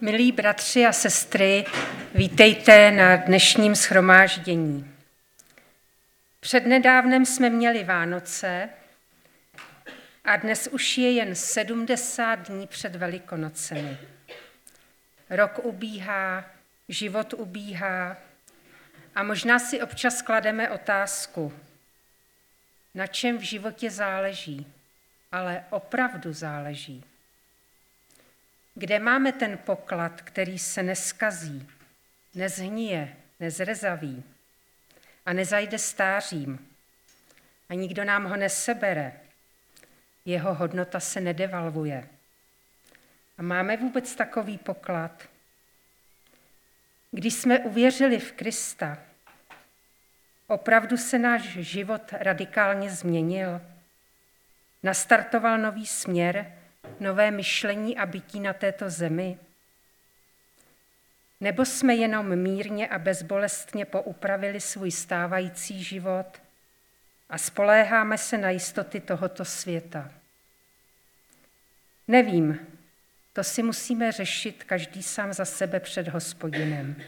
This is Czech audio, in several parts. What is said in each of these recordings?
Milí bratři a sestry, vítejte na dnešním schromáždění. Přednedávnem jsme měli Vánoce a dnes už je jen 70 dní před Velikonocemi. Rok ubíhá, život ubíhá a možná si občas klademe otázku, na čem v životě záleží, ale opravdu záleží. Kde máme ten poklad, který se neskazí, nezhnije, nezrezaví a nezajde stářím a nikdo nám ho nesebere, jeho hodnota se nedevalvuje. A máme vůbec takový poklad? Když jsme uvěřili v Krista, opravdu se náš život radikálně změnil. Nastartoval nový směr, nové myšlení a bytí na této zemi? Nebo jsme jenom mírně a bezbolestně poupravili svůj stávající život a spoléháme se na jistoty tohoto světa? Nevím, to si musíme řešit každý sám za sebe před hospodinem.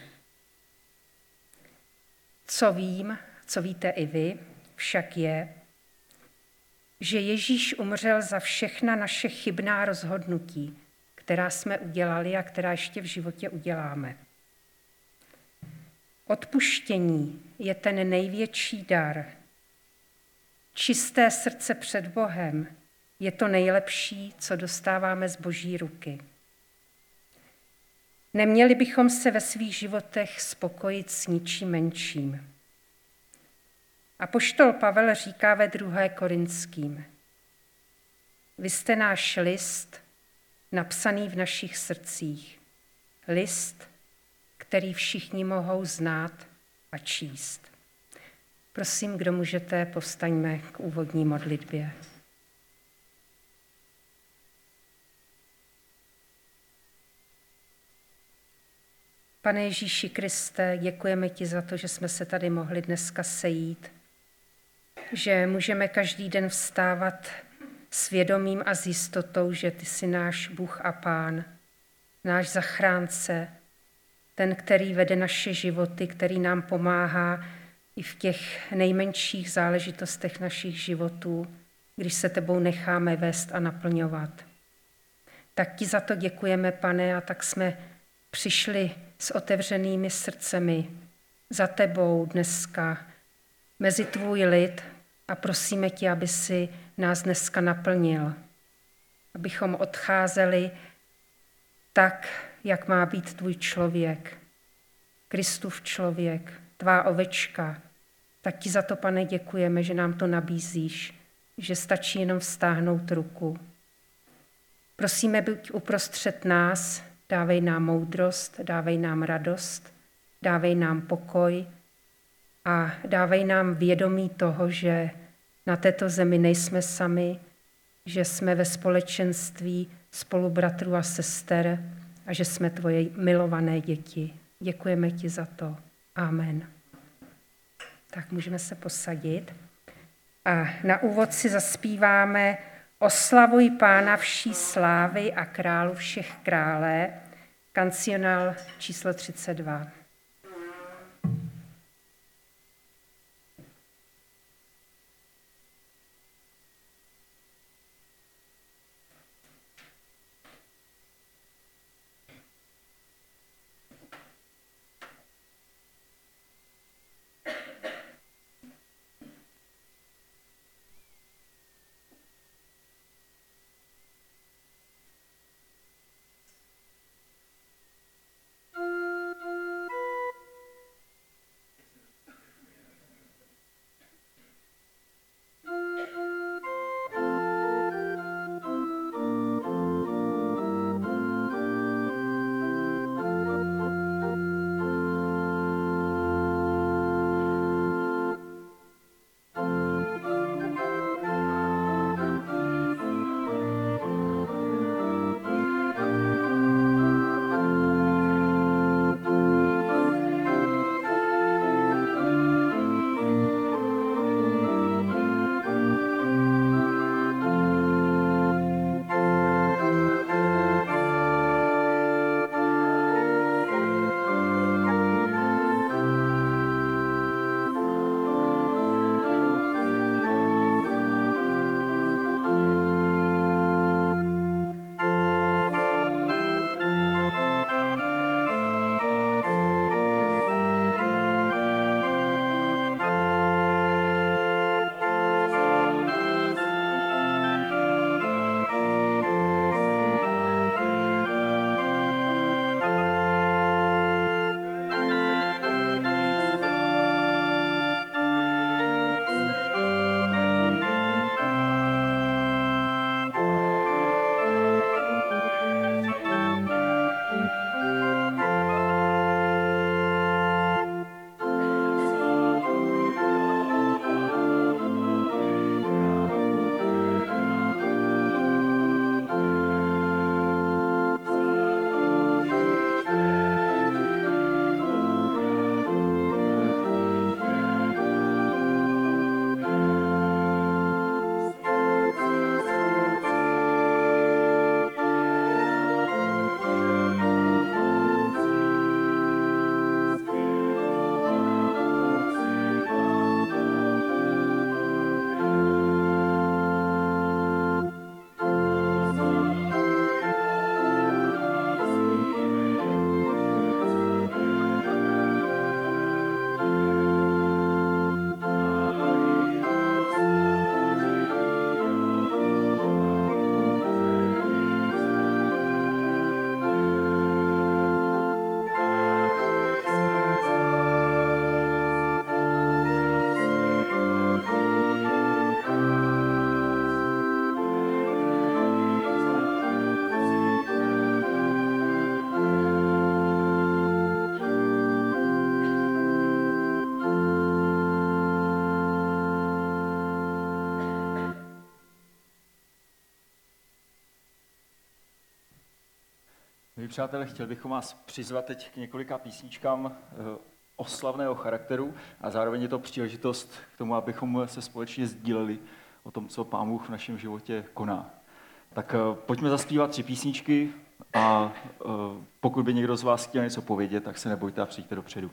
Co vím, co víte i vy, však je, že Ježíš umřel za všechna naše chybná rozhodnutí, která jsme udělali a která ještě v životě uděláme. Odpuštění je ten největší dar. Čisté srdce před Bohem je to nejlepší, co dostáváme z Boží ruky. Neměli bychom se ve svých životech spokojit s ničím menším. A poštol Pavel říká ve druhé Korinským. Vy jste náš list, napsaný v našich srdcích. List, který všichni mohou znát a číst. Prosím, kdo můžete, povstaňme k úvodní modlitbě. Pane Ježíši Kriste, děkujeme ti za to, že jsme se tady mohli dneska sejít že můžeme každý den vstávat svědomím a s jistotou, že ty jsi náš Bůh a Pán, náš zachránce, ten, který vede naše životy, který nám pomáhá i v těch nejmenších záležitostech našich životů, když se tebou necháme vést a naplňovat. Tak ti za to děkujeme, pane, a tak jsme přišli s otevřenými srdcemi za tebou dneska mezi tvůj lid, a prosíme tě, aby si nás dneska naplnil, abychom odcházeli tak, jak má být tvůj člověk, Kristův člověk, tvá ovečka. Tak ti za to, pane, děkujeme, že nám to nabízíš, že stačí jenom vztáhnout ruku. Prosíme, buď uprostřed nás, dávej nám moudrost, dávej nám radost, dávej nám pokoj a dávej nám vědomí toho, že na této zemi nejsme sami, že jsme ve společenství spolubratrů a sester a že jsme tvoje milované děti. Děkujeme ti za to. Amen. Tak můžeme se posadit. A na úvod si zaspíváme Oslavuj pána vší slávy a králu všech králé, kancionál číslo 32. přátelé, chtěl bychom vás přizvat teď k několika písničkám eh, oslavného charakteru a zároveň je to příležitost k tomu, abychom se společně sdíleli o tom, co Pán Bůh v našem životě koná. Tak eh, pojďme zaspívat tři písničky a eh, pokud by někdo z vás chtěl něco povědět, tak se nebojte a přijďte dopředu.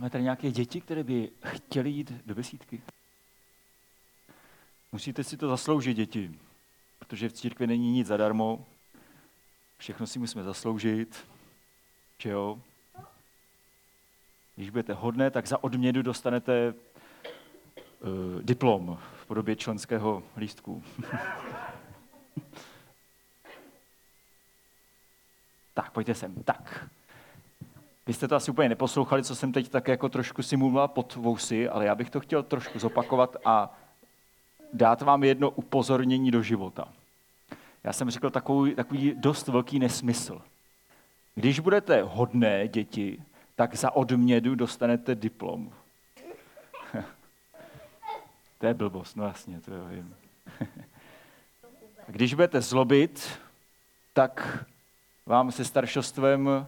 Máme tady nějaké děti, které by chtěly jít do besídky? Musíte si to zasloužit, děti, protože v církvi není nic zadarmo. Všechno si musíme zasloužit, že jo? Když budete hodné, tak za odměnu dostanete uh, diplom v podobě členského lístku. tak, pojďte sem. Tak, vy jste to asi úplně neposlouchali, co jsem teď tak jako trošku simuloval pod vousy, ale já bych to chtěl trošku zopakovat a dát vám jedno upozornění do života. Já jsem řekl takový, takový dost velký nesmysl. Když budete hodné děti, tak za odmědu dostanete diplom. to je blbost, no jasně, to je vím. Když budete zlobit, tak vám se staršostvem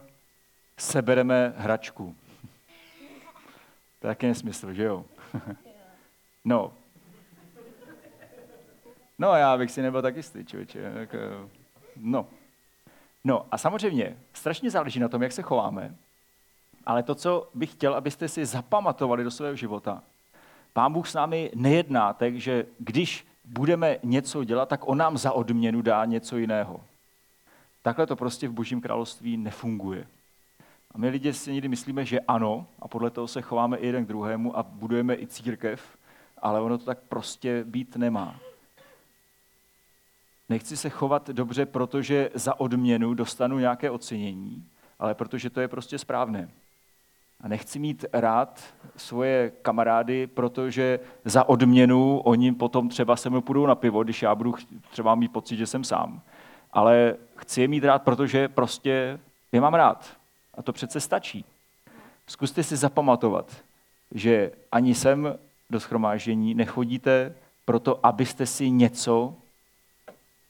sebereme hračku. To je taky nesmysl, že jo? No. No, já bych si nebyl tak jistý, člověče. No. No a samozřejmě, strašně záleží na tom, jak se chováme, ale to, co bych chtěl, abyste si zapamatovali do svého života, Pán Bůh s námi nejedná tak, že když budeme něco dělat, tak on nám za odměnu dá něco jiného. Takhle to prostě v Božím království nefunguje. A my lidi si někdy myslíme, že ano, a podle toho se chováme i jeden k druhému a budujeme i církev, ale ono to tak prostě být nemá. Nechci se chovat dobře, protože za odměnu dostanu nějaké ocenění, ale protože to je prostě správné. A nechci mít rád svoje kamarády, protože za odměnu oni potom třeba se mi půjdou na pivo, když já budu třeba mít pocit, že jsem sám. Ale chci je mít rád, protože prostě je mám rád. A to přece stačí. Zkuste si zapamatovat, že ani sem do schromáždění nechodíte proto, abyste si něco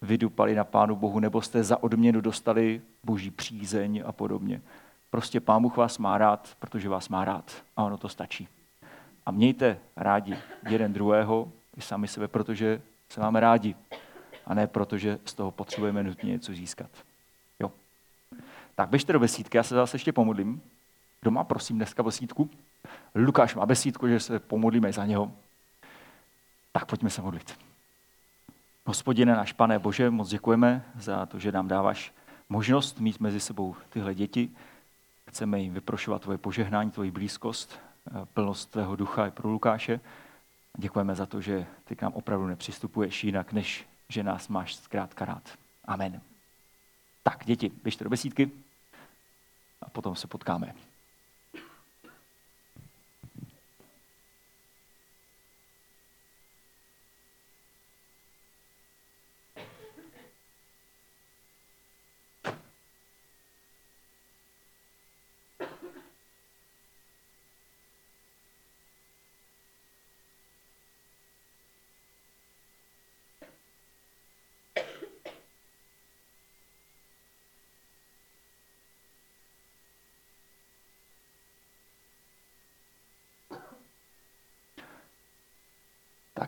vydupali na Pánu Bohu, nebo jste za odměnu dostali boží přízeň a podobně. Prostě Pán Bůh vás má rád, protože vás má rád. A ono to stačí. A mějte rádi jeden druhého, i sami sebe, protože se máme rádi. A ne protože z toho potřebujeme nutně něco získat. Tak běžte do besídky, já se zase ještě pomodlím. Kdo má, prosím, dneska besídku? Lukáš má besídku, že se pomodlíme za něho. Tak pojďme se modlit. Hospodine, náš pane Bože, moc děkujeme za to, že nám dáváš možnost mít mezi sebou tyhle děti. Chceme jim vyprošovat tvoje požehnání, tvoji blízkost, plnost tvého ducha i pro Lukáše. Děkujeme za to, že ty k nám opravdu nepřistupuješ jinak, než že nás máš zkrátka rád. Amen. Tak, děti, běžte do besídky potom se potkáme.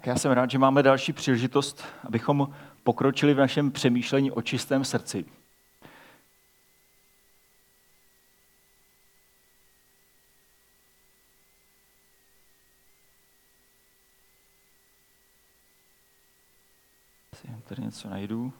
Tak já jsem rád, že máme další příležitost, abychom pokročili v našem přemýšlení o čistém srdci. Tady něco najdu.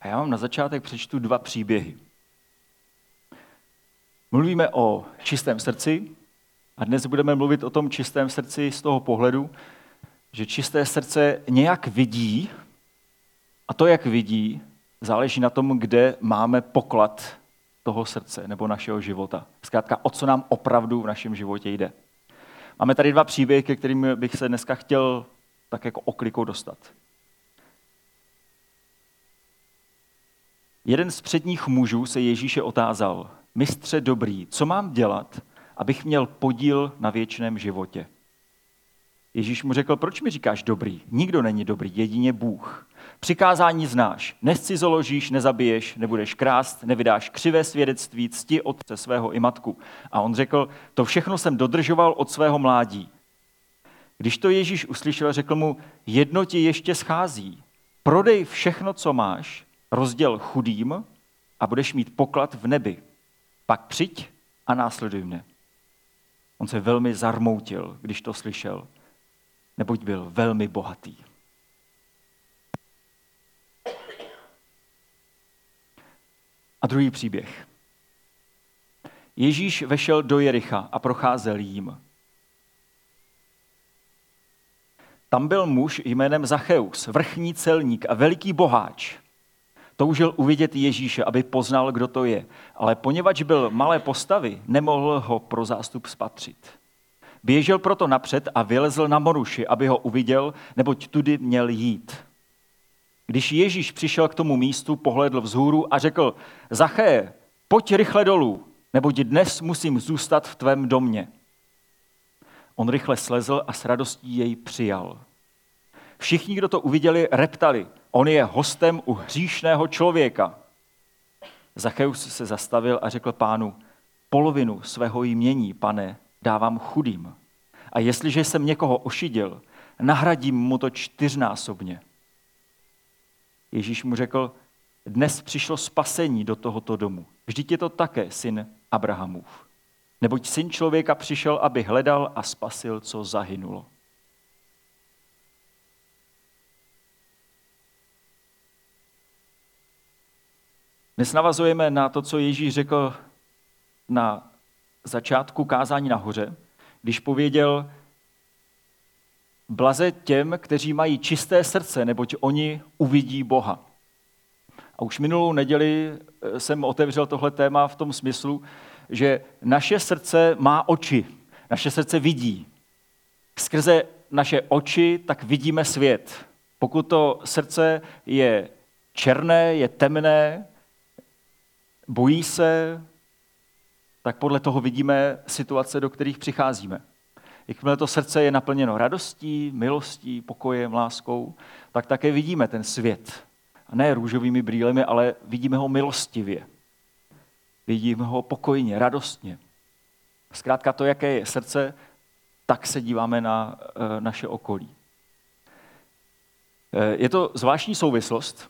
A já vám na začátek přečtu dva příběhy. Mluvíme o čistém srdci a dnes budeme mluvit o tom čistém srdci z toho pohledu, že čisté srdce nějak vidí a to, jak vidí, záleží na tom, kde máme poklad toho srdce nebo našeho života. Zkrátka, o co nám opravdu v našem životě jde. Máme tady dva příběhy, ke kterým bych se dneska chtěl tak jako oklikou dostat. Jeden z předních mužů se Ježíše otázal, mistře dobrý, co mám dělat, abych měl podíl na věčném životě? Ježíš mu řekl, proč mi říkáš dobrý? Nikdo není dobrý, jedině Bůh. Přikázání znáš, nescizoložíš, nezabiješ, nebudeš krást, nevydáš křivé svědectví, cti otce svého i matku. A on řekl, to všechno jsem dodržoval od svého mládí. Když to Ježíš uslyšel, řekl mu, jedno ti ještě schází. Prodej všechno, co máš rozděl chudým a budeš mít poklad v nebi. Pak přijď a následuj mne. On se velmi zarmoutil, když to slyšel, neboť byl velmi bohatý. A druhý příběh. Ježíš vešel do Jericha a procházel jím. Tam byl muž jménem Zacheus, vrchní celník a veliký boháč. Toužil uvidět Ježíše, aby poznal, kdo to je. Ale poněvadž byl malé postavy, nemohl ho pro zástup spatřit. Běžel proto napřed a vylezl na moruši, aby ho uviděl, neboť tudy měl jít. Když Ježíš přišel k tomu místu, pohledl vzhůru a řekl, Zaché, pojď rychle dolů, neboť dnes musím zůstat v tvém domě. On rychle slezl a s radostí jej přijal. Všichni, kdo to uviděli, reptali, on je hostem u hříšného člověka. Zacheus se zastavil a řekl pánu, polovinu svého jmění, pane, dávám chudým. A jestliže jsem někoho ošidil, nahradím mu to čtyřnásobně. Ježíš mu řekl, dnes přišlo spasení do tohoto domu. Vždyť je to také syn Abrahamův. Neboť syn člověka přišel, aby hledal a spasil, co zahynulo. Dnes navazujeme na to, co Ježíš řekl na začátku kázání nahoře, když pověděl, blaze těm, kteří mají čisté srdce, neboť oni uvidí Boha. A už minulou neděli eh, jsem otevřel tohle téma v tom smyslu, že naše srdce má oči, naše srdce vidí. Skrze naše oči tak vidíme svět. Pokud to srdce je černé, je temné, bojí se, tak podle toho vidíme situace, do kterých přicházíme. Jakmile to srdce je naplněno radostí, milostí, pokojem, láskou, tak také vidíme ten svět. A ne růžovými brýlemi, ale vidíme ho milostivě. Vidíme ho pokojně, radostně. Zkrátka to, jaké je srdce, tak se díváme na eh, naše okolí. Eh, je to zvláštní souvislost.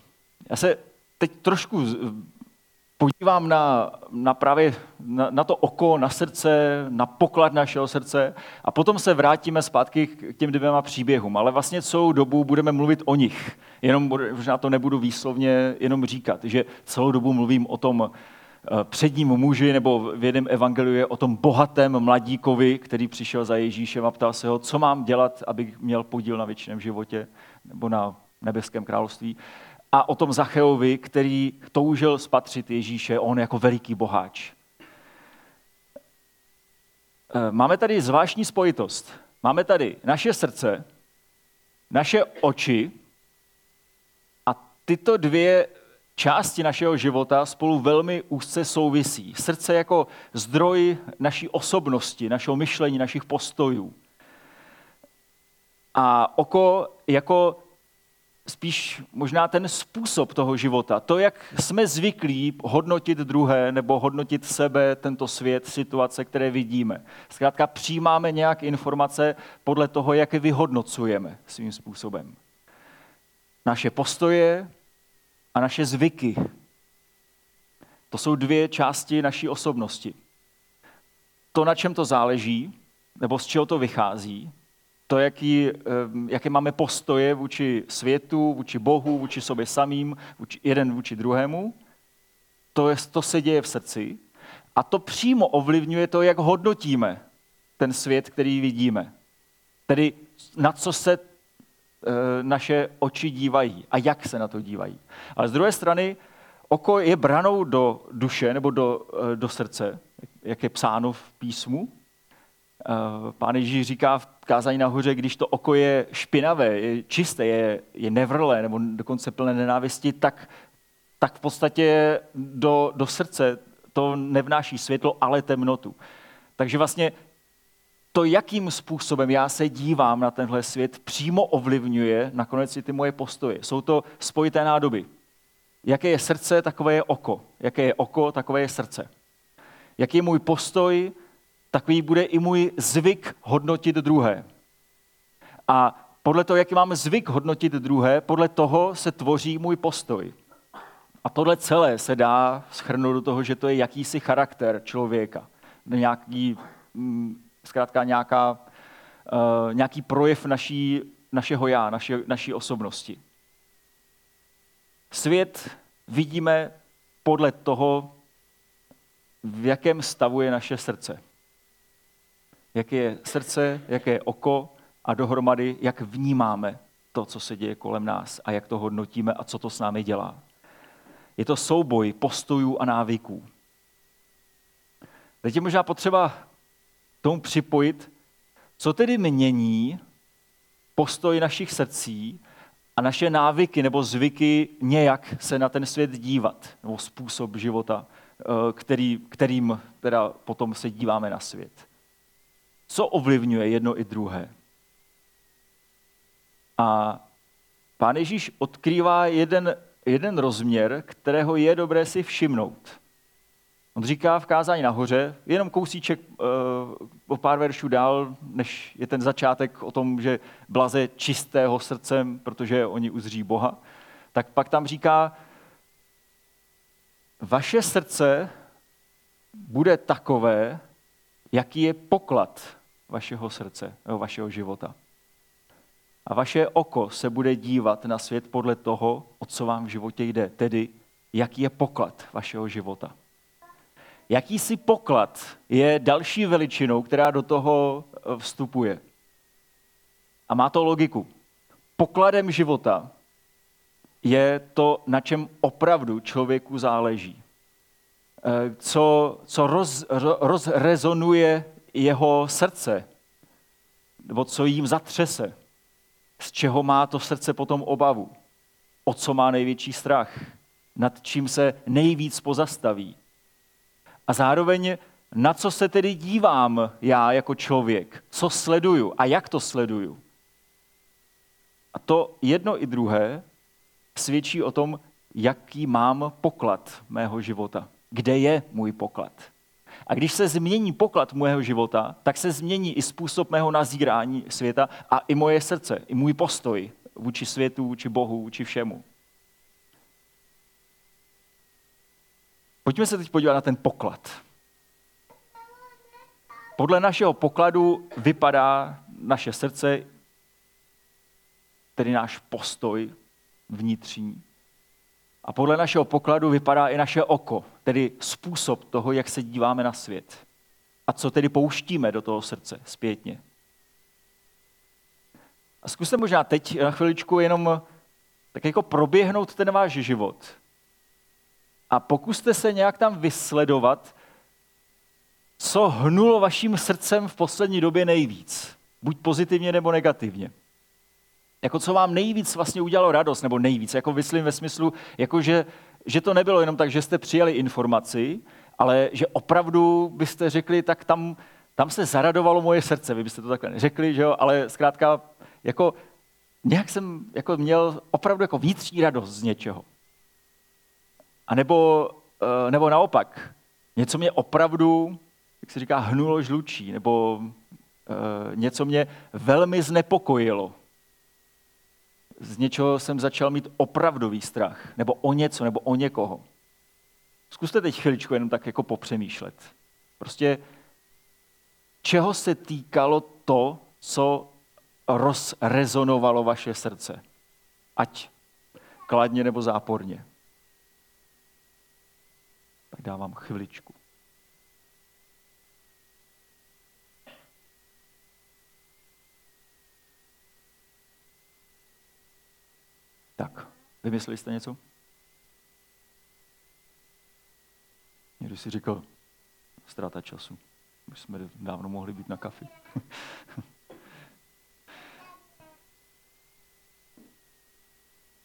Já se teď trošku podívám na, na právě na, na to oko, na srdce, na poklad našeho srdce a potom se vrátíme zpátky k těm dvěma příběhům. Ale vlastně celou dobu budeme mluvit o nich. Jenom možná to nebudu výslovně jenom říkat, že celou dobu mluvím o tom eh, předním muži nebo v jednom evangeliu je o tom bohatém mladíkovi, který přišel za Ježíšem a ptal se ho, co mám dělat, abych měl podíl na věčném životě nebo na nebeském království a o tom Zacheovi, který toužil spatřit Ježíše, on jako veliký boháč. Eh, máme tady zvláštní spojitost. Máme tady naše srdce, naše oči a tyto dvě části našeho života spolu velmi úzce souvisí. Srdce jako zdroj naší osobnosti, našeho myšlení, našich postojů. A oko jako spíš možná ten způsob toho života, to, jak jsme zvyklí hodnotit druhé nebo hodnotit sebe, tento svět, situace, které vidíme. Zkrátka přijímáme nějak informace podle toho, jak je vyhodnocujeme svým způsobem. Naše postoje a naše zvyky. To jsou dvě části naší osobnosti. To, na čem to záleží, nebo z čeho to vychází, to, jaký, jaké máme postoje vůči světu, vůči Bohu, vůči sobě samým, vůči, jeden vůči druhému, to, je, to se děje v srdci a to přímo ovlivňuje to, jak hodnotíme ten svět, který vidíme. Tedy na co se e, naše oči dívají a jak se na to dívají. Ale z druhé strany, oko je branou do duše nebo do, e, do srdce, jak je psáno v písmu, Eh, pán Ježíš říká v kázání nahoře, když to oko je špinavé, je čisté, je, je nevrlé nebo dokonce plné nenávisti, tak, tak v podstatě do, do srdce to nevnáší světlo, ale temnotu. Takže vlastně to, jakým způsobem já se dívám na tenhle svět, přímo ovlivňuje nakonec i ty moje postoje. Jsou to spojité nádoby. Jaké je srdce, takové je oko. Jaké je oko, takové je srdce. Jaký je můj postoj, takový bude i můj zvyk hodnotit druhé. A podle toho, jaký mám zvyk hodnotit druhé, podle toho se tvoří můj postoj. A tohle celé se dá schrnout do toho, že to je jakýsi charakter člověka. Nějaký, mm, zkrátka nějaká, uh, nějaký projev naší, našeho já, naše, naší osobnosti. Svět vidíme podle toho, v jakém stavu je naše srdce jaké je srdce, jaké je oko a dohromady, jak vnímáme to, co se děje kolem nás a jak to hodnotíme a co to s námi dělá. Je to souboj postojů a návyků. Teď je možná potřeba tomu připojit, co tedy mění postoj našich srdcí a naše návyky nebo zvyky nějak se na ten svět dívat, nebo způsob života, eh, který, kterým teda potom se díváme na svět co ovlivňuje jedno i druhé. A pán Ježíš odkrývá jeden, jeden rozměr, kterého je dobré si všimnout. On říká v kázání nahoře, jenom kousíček uh, o pár veršů dál, než je ten začátek o tom, že blaze čistého srdcem, protože oni uzří Boha, tak pak tam říká, vaše srdce bude takové, jaký je poklad vašeho srdce, vašeho života. A vaše oko se bude dívat na svět podle toho, o co vám v životě jde, tedy jaký je poklad vašeho života. Jakýsi poklad je další veličinou, která do toho eh, vstupuje. A má to logiku. Pokladem života je to, na čem opravdu člověku záleží. Eh, co, co roz, rozrezonuje jeho srdce, nebo co jim zatřese, z čeho má to srdce potom obavu, o co má největší strach, nad čím se nejvíc pozastaví. A zároveň na co se tedy dívám já jako člověk, co sleduju a jak to sleduju. A to jedno i druhé svědčí o tom, jaký mám poklad mého života. Kde je můj poklad? A když se změní poklad mého života, tak se změní i způsob mého nazírání světa a i moje srdce, i můj postoj vůči světu, vůči Bohu, vůči všemu. Pojďme se teď podívat na ten poklad. Podle našeho pokladu vypadá naše srdce, tedy náš postoj vnitřní. A podle našeho pokladu vypadá i naše oko, tedy způsob toho, jak se díváme na svět. A co tedy pouštíme do toho srdce zpětně. A zkuste možná teď na chviličku jenom tak jako proběhnout ten váš život. A pokuste se nějak tam vysledovat, co hnulo vaším srdcem v poslední době nejvíc. Buď pozitivně nebo negativně. Jako co vám nejvíc vlastně udělalo radost, nebo nejvíc, jako myslím ve smyslu, jako že, že to nebylo jenom tak, že jste přijali informaci, ale že opravdu byste řekli, tak tam, tam se zaradovalo moje srdce, vy byste to takhle neřekli, že jo? ale zkrátka, jako nějak jsem jako měl opravdu jako vnitřní radost z něčeho. A nebo, eh, nebo naopak, něco mě opravdu, jak se říká, hnulo žlučí, nebo eh, něco mě velmi znepokojilo z něčeho jsem začal mít opravdový strach, nebo o něco, nebo o někoho. Zkuste teď chviličku jenom tak jako popřemýšlet. Prostě čeho se týkalo to, co rozrezonovalo vaše srdce? Ať kladně nebo záporně. Tak dávám chviličku. Tak, vymysleli jste něco? Někdo si říkal, ztráta času. Už jsme dávno mohli být na kafi.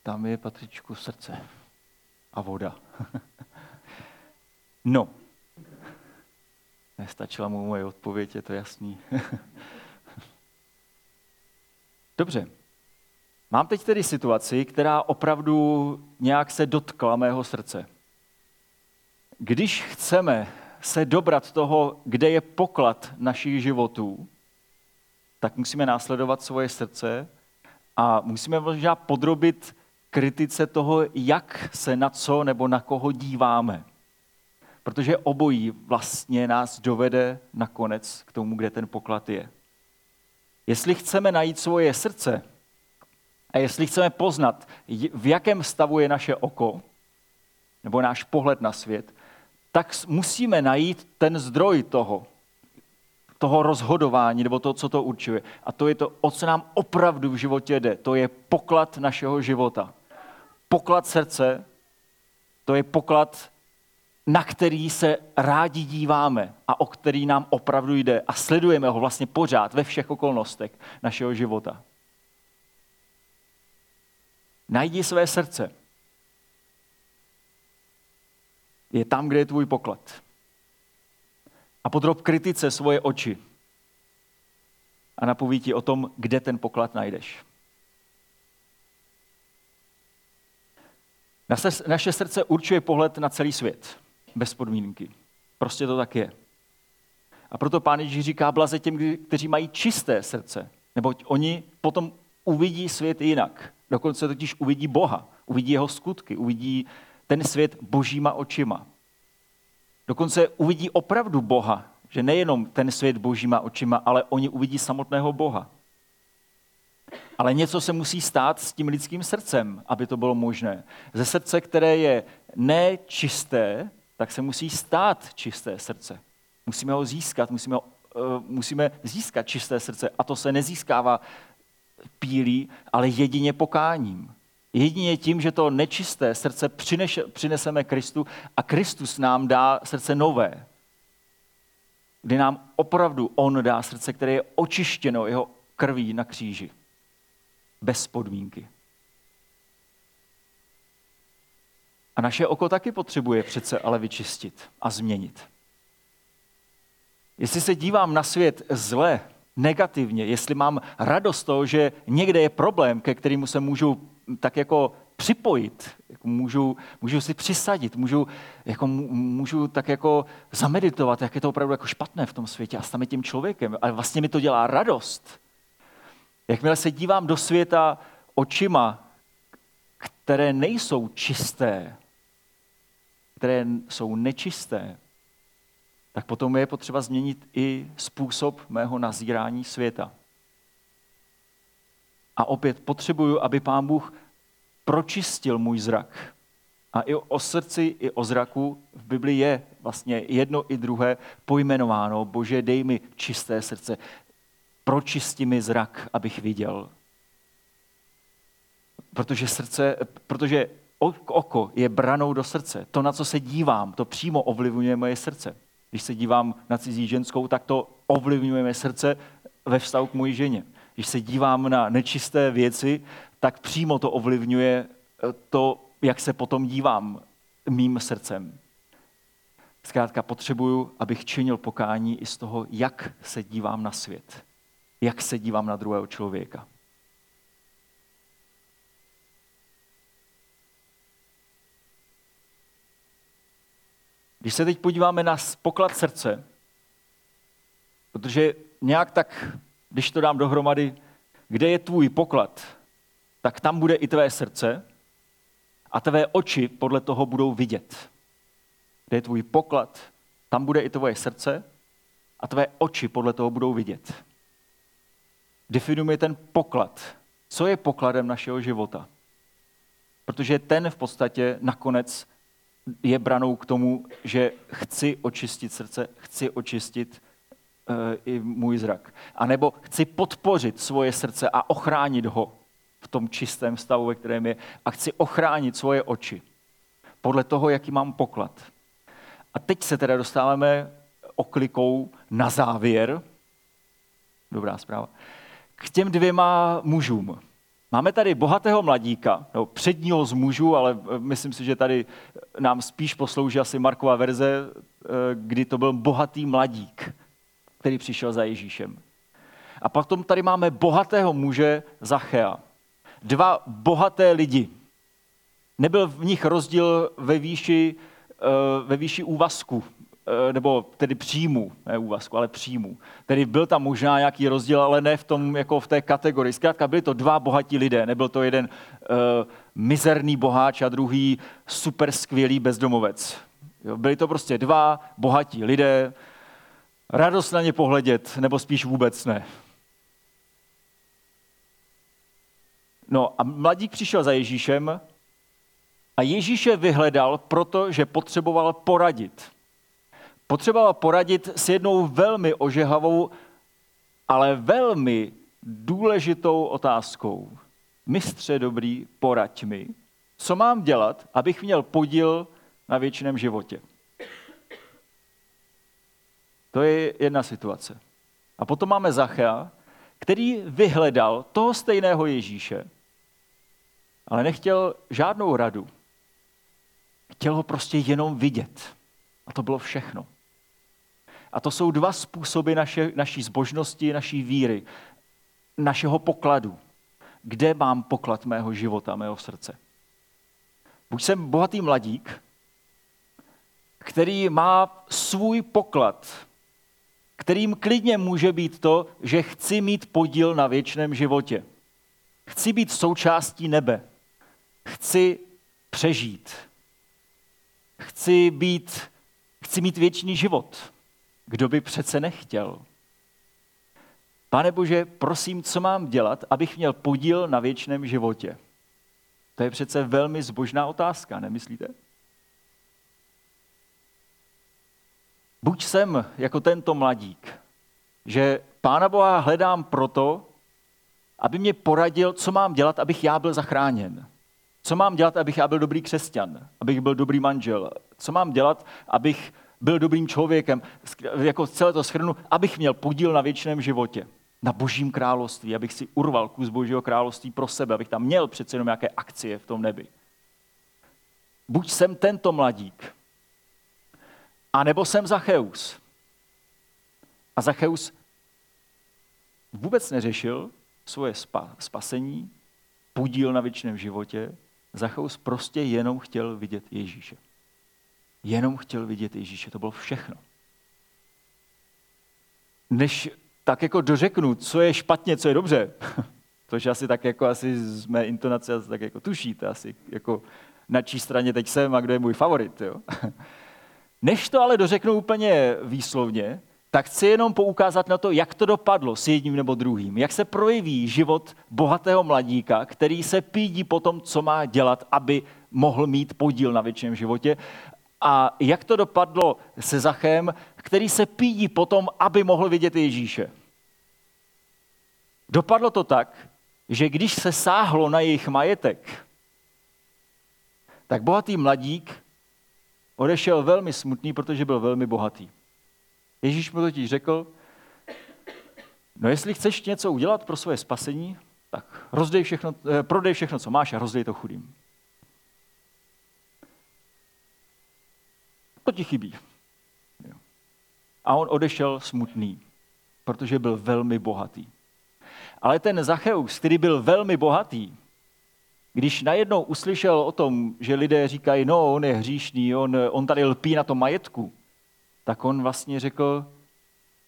Tam je, Patričku, srdce a voda. no, nestačila mu moje odpověď, je to jasný. Dobře, Mám teď tedy situaci, která opravdu nějak se dotkla mého srdce. Když chceme se dobrat toho, kde je poklad našich životů, tak musíme následovat svoje srdce a musíme možná podrobit kritice toho, jak se na co nebo na koho díváme. Protože obojí vlastně nás dovede nakonec k tomu, kde ten poklad je. Jestli chceme najít svoje srdce, a jestli chceme poznat, v jakém stavu je naše oko, nebo náš pohled na svět, tak musíme najít ten zdroj toho, toho rozhodování, nebo to, co to určuje. A to je to, o co nám opravdu v životě jde. To je poklad našeho života. Poklad srdce, to je poklad, na který se rádi díváme a o který nám opravdu jde. A sledujeme ho vlastně pořád ve všech okolnostech našeho života. Najdi své srdce. Je tam, kde je tvůj poklad. A podrob kritice svoje oči. A napoví ti o tom, kde ten poklad najdeš. Naše srdce určuje pohled na celý svět. Bez podmínky. Prostě to tak je. A proto pán Ježíš říká blaze těm, kteří mají čisté srdce, neboť oni potom uvidí svět jinak. Dokonce totiž uvidí Boha, uvidí jeho skutky, uvidí ten svět božíma očima. Dokonce uvidí opravdu Boha, že nejenom ten svět božíma očima, ale oni uvidí samotného Boha. Ale něco se musí stát s tím lidským srdcem, aby to bylo možné. Ze srdce, které je nečisté, tak se musí stát čisté srdce. Musíme ho získat, musíme, ho, uh, musíme získat čisté srdce. A to se nezískává pílí, ale jedině pokáním. Jedině tím, že to nečisté srdce přineseme Kristu a Kristus nám dá srdce nové. Kdy nám opravdu On dá srdce, které je očištěno jeho krví na kříži. Bez podmínky. A naše oko taky potřebuje přece ale vyčistit a změnit. Jestli se dívám na svět zle, negativně, jestli mám radost toho, že někde je problém, ke kterému se můžu tak jako připojit, jako můžu, můžu si přisadit, můžu, jako, můžu tak jako zameditovat, jak je to opravdu jako špatné v tom světě a stane tím člověkem. Ale vlastně mi to dělá radost. Jakmile se dívám do světa očima, které nejsou čisté, které jsou nečisté, tak potom je potřeba změnit i způsob mého nazírání světa. A opět potřebuju, aby Pán Bůh pročistil můj zrak. A i o srdci, i o zraku v Biblii je vlastně jedno i druhé pojmenováno. Bože, dej mi čisté srdce. Pročisti mi zrak, abych viděl. Protože srdce, protože oko je branou do srdce. To, na co se dívám, to přímo ovlivňuje moje srdce. Když se dívám na cizí ženskou, tak to ovlivňuje mé srdce ve vztahu k mojí ženě. Když se dívám na nečisté věci, tak přímo to ovlivňuje eh, to, jak se potom dívám mým srdcem. Zkrátka potřebuju, abych činil pokání i z toho, jak se dívám na svět. Jak se dívám na druhého člověka. Když se teď podíváme na poklad srdce, protože nějak tak, když to dám dohromady, kde je tvůj poklad, tak tam bude i tvé srdce a tvé oči podle toho budou vidět. Kde je tvůj poklad, tam bude i tvoje srdce a tvé oči podle toho budou vidět. Definujeme ten poklad. Co je pokladem našeho života? Protože ten v podstatě nakonec je branou k tomu, že chci očistit srdce, chci očistit uh, i můj zrak. A nebo chci podpořit svoje srdce a ochránit ho v tom čistém stavu, ve kterém je. A chci ochránit svoje oči podle toho, jaký mám poklad. A teď se teda dostáváme oklikou na závěr. Dobrá zpráva. K těm dvěma mužům. Máme tady bohatého mladíka, no předního z mužů, ale eh, myslím si, že tady nám spíš poslouží asi Markova verze, eh, kdy to byl bohatý mladík, který přišel za Ježíšem. A potom tady máme bohatého muže Zachea. Dva bohaté lidi. Nebyl v nich rozdíl ve výši, eh, ve výši úvazku. Eh, nebo tedy příjmu, ne úvazku, ale příjmu. Tedy byl tam možná nějaký rozdíl, ale ne v tom, jako v té kategorii. Zkrátka byli to dva bohatí lidé, nebyl to jeden uh, mizerný boháč a druhý super skvělý bezdomovec. Jo, byli to prostě dva bohatí lidé, radost na ně pohledět, nebo spíš vůbec ne. No a mladík přišel za Ježíšem a Ježíše vyhledal, protože potřeboval poradit potřeboval poradit s jednou velmi ožehavou, ale velmi důležitou otázkou. Mistře dobrý, poraď mi, co mám dělat, abych měl podíl na věčném životě. To je jedna situace. A potom máme Zachea, který vyhledal toho stejného Ježíše, ale nechtěl žádnou radu. Chtěl ho prostě jenom vidět. A to bylo všechno. A to jsou dva způsoby naše, naší zbožnosti, naší víry, našeho pokladu. Kde mám poklad mého života, mého srdce? Buď jsem bohatý mladík, který má svůj poklad, kterým klidně může být to, že chci mít podíl na věčném životě. Chci být součástí nebe. Chci přežít. Chci být, chci mít věčný život. Kdo by přece nechtěl? Pane Bože, prosím, co mám dělat, abych měl podíl na věčném životě? To je přece velmi zbožná otázka, nemyslíte? Buď jsem jako tento mladík, že Pána Boha hledám proto, aby mě poradil, co mám dělat, abych já byl zachráněn. Co mám dělat, abych já byl dobrý křesťan, abych byl dobrý manžel. Co mám dělat, abych byl dobrým člověkem, jako celé to schrnu, abych měl podíl na věčném životě, na božím království, abych si urval kus božího království pro sebe, abych tam měl přece jenom nějaké akcie v tom nebi. Buď jsem tento mladík, anebo jsem Zacheus. A Zacheus vůbec neřešil svoje spa, spasení, podíl na věčném životě. Zacheus prostě jenom chtěl vidět Ježíše. Jenom chtěl vidět Ježíše, to bylo všechno. Než tak jako dořeknu, co je špatně, co je dobře, což asi tak jako asi z mé intonace asi tak jako tušíte asi, jako na čí straně teď jsem a kdo je můj favorit. Jo? Než to ale dořeknu úplně výslovně, tak chci jenom poukázat na to, jak to dopadlo s jedním nebo druhým. Jak se projeví život bohatého mladíka, který se pídí po tom, co má dělat, aby mohl mít podíl na větším životě. A jak to dopadlo se Zachem, který se pídí po tom, aby mohl vidět Ježíše. Dopadlo to tak, že když se sáhlo na jejich majetek, tak bohatý mladík odešel velmi smutný, protože byl velmi bohatý. Ježíš mu totiž řekl, no jestli chceš něco udělat pro svoje spasení, tak rozdej všechno, eh, prodej všechno, co máš a rozdej to chudým. To ti chybí. A on odešel smutný, protože byl velmi bohatý. Ale ten Zacheus, který byl velmi bohatý, když najednou uslyšel o tom, že lidé říkají, no, on je hříšný, on, on tady lpí na tom majetku, tak on vlastně řekl,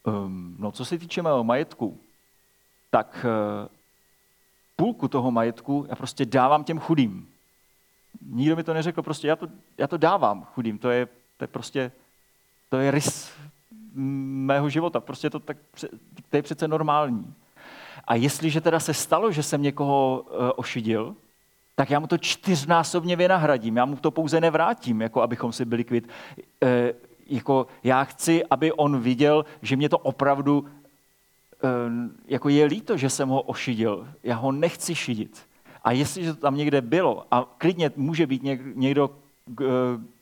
um, no co se týče mého majetku, tak uh, půlku toho majetku já prostě dávám těm chudým. Nikdo mi to neřekl, prostě já to, já to dávám chudým, to je, to je prostě, to je rys mého života, prostě to, tak, to je přece normální. A jestliže teda se stalo, že jsem někoho uh, ošidil, tak já mu to čtyřnásobně vynahradím. Já mu to pouze nevrátím, jako abychom si byli kvit. E, jako já chci, aby on viděl, že mě to opravdu e, jako je líto, že jsem ho ošidil. Já ho nechci šidit. A jestliže to tam někde bylo, a klidně může být někdo, eh,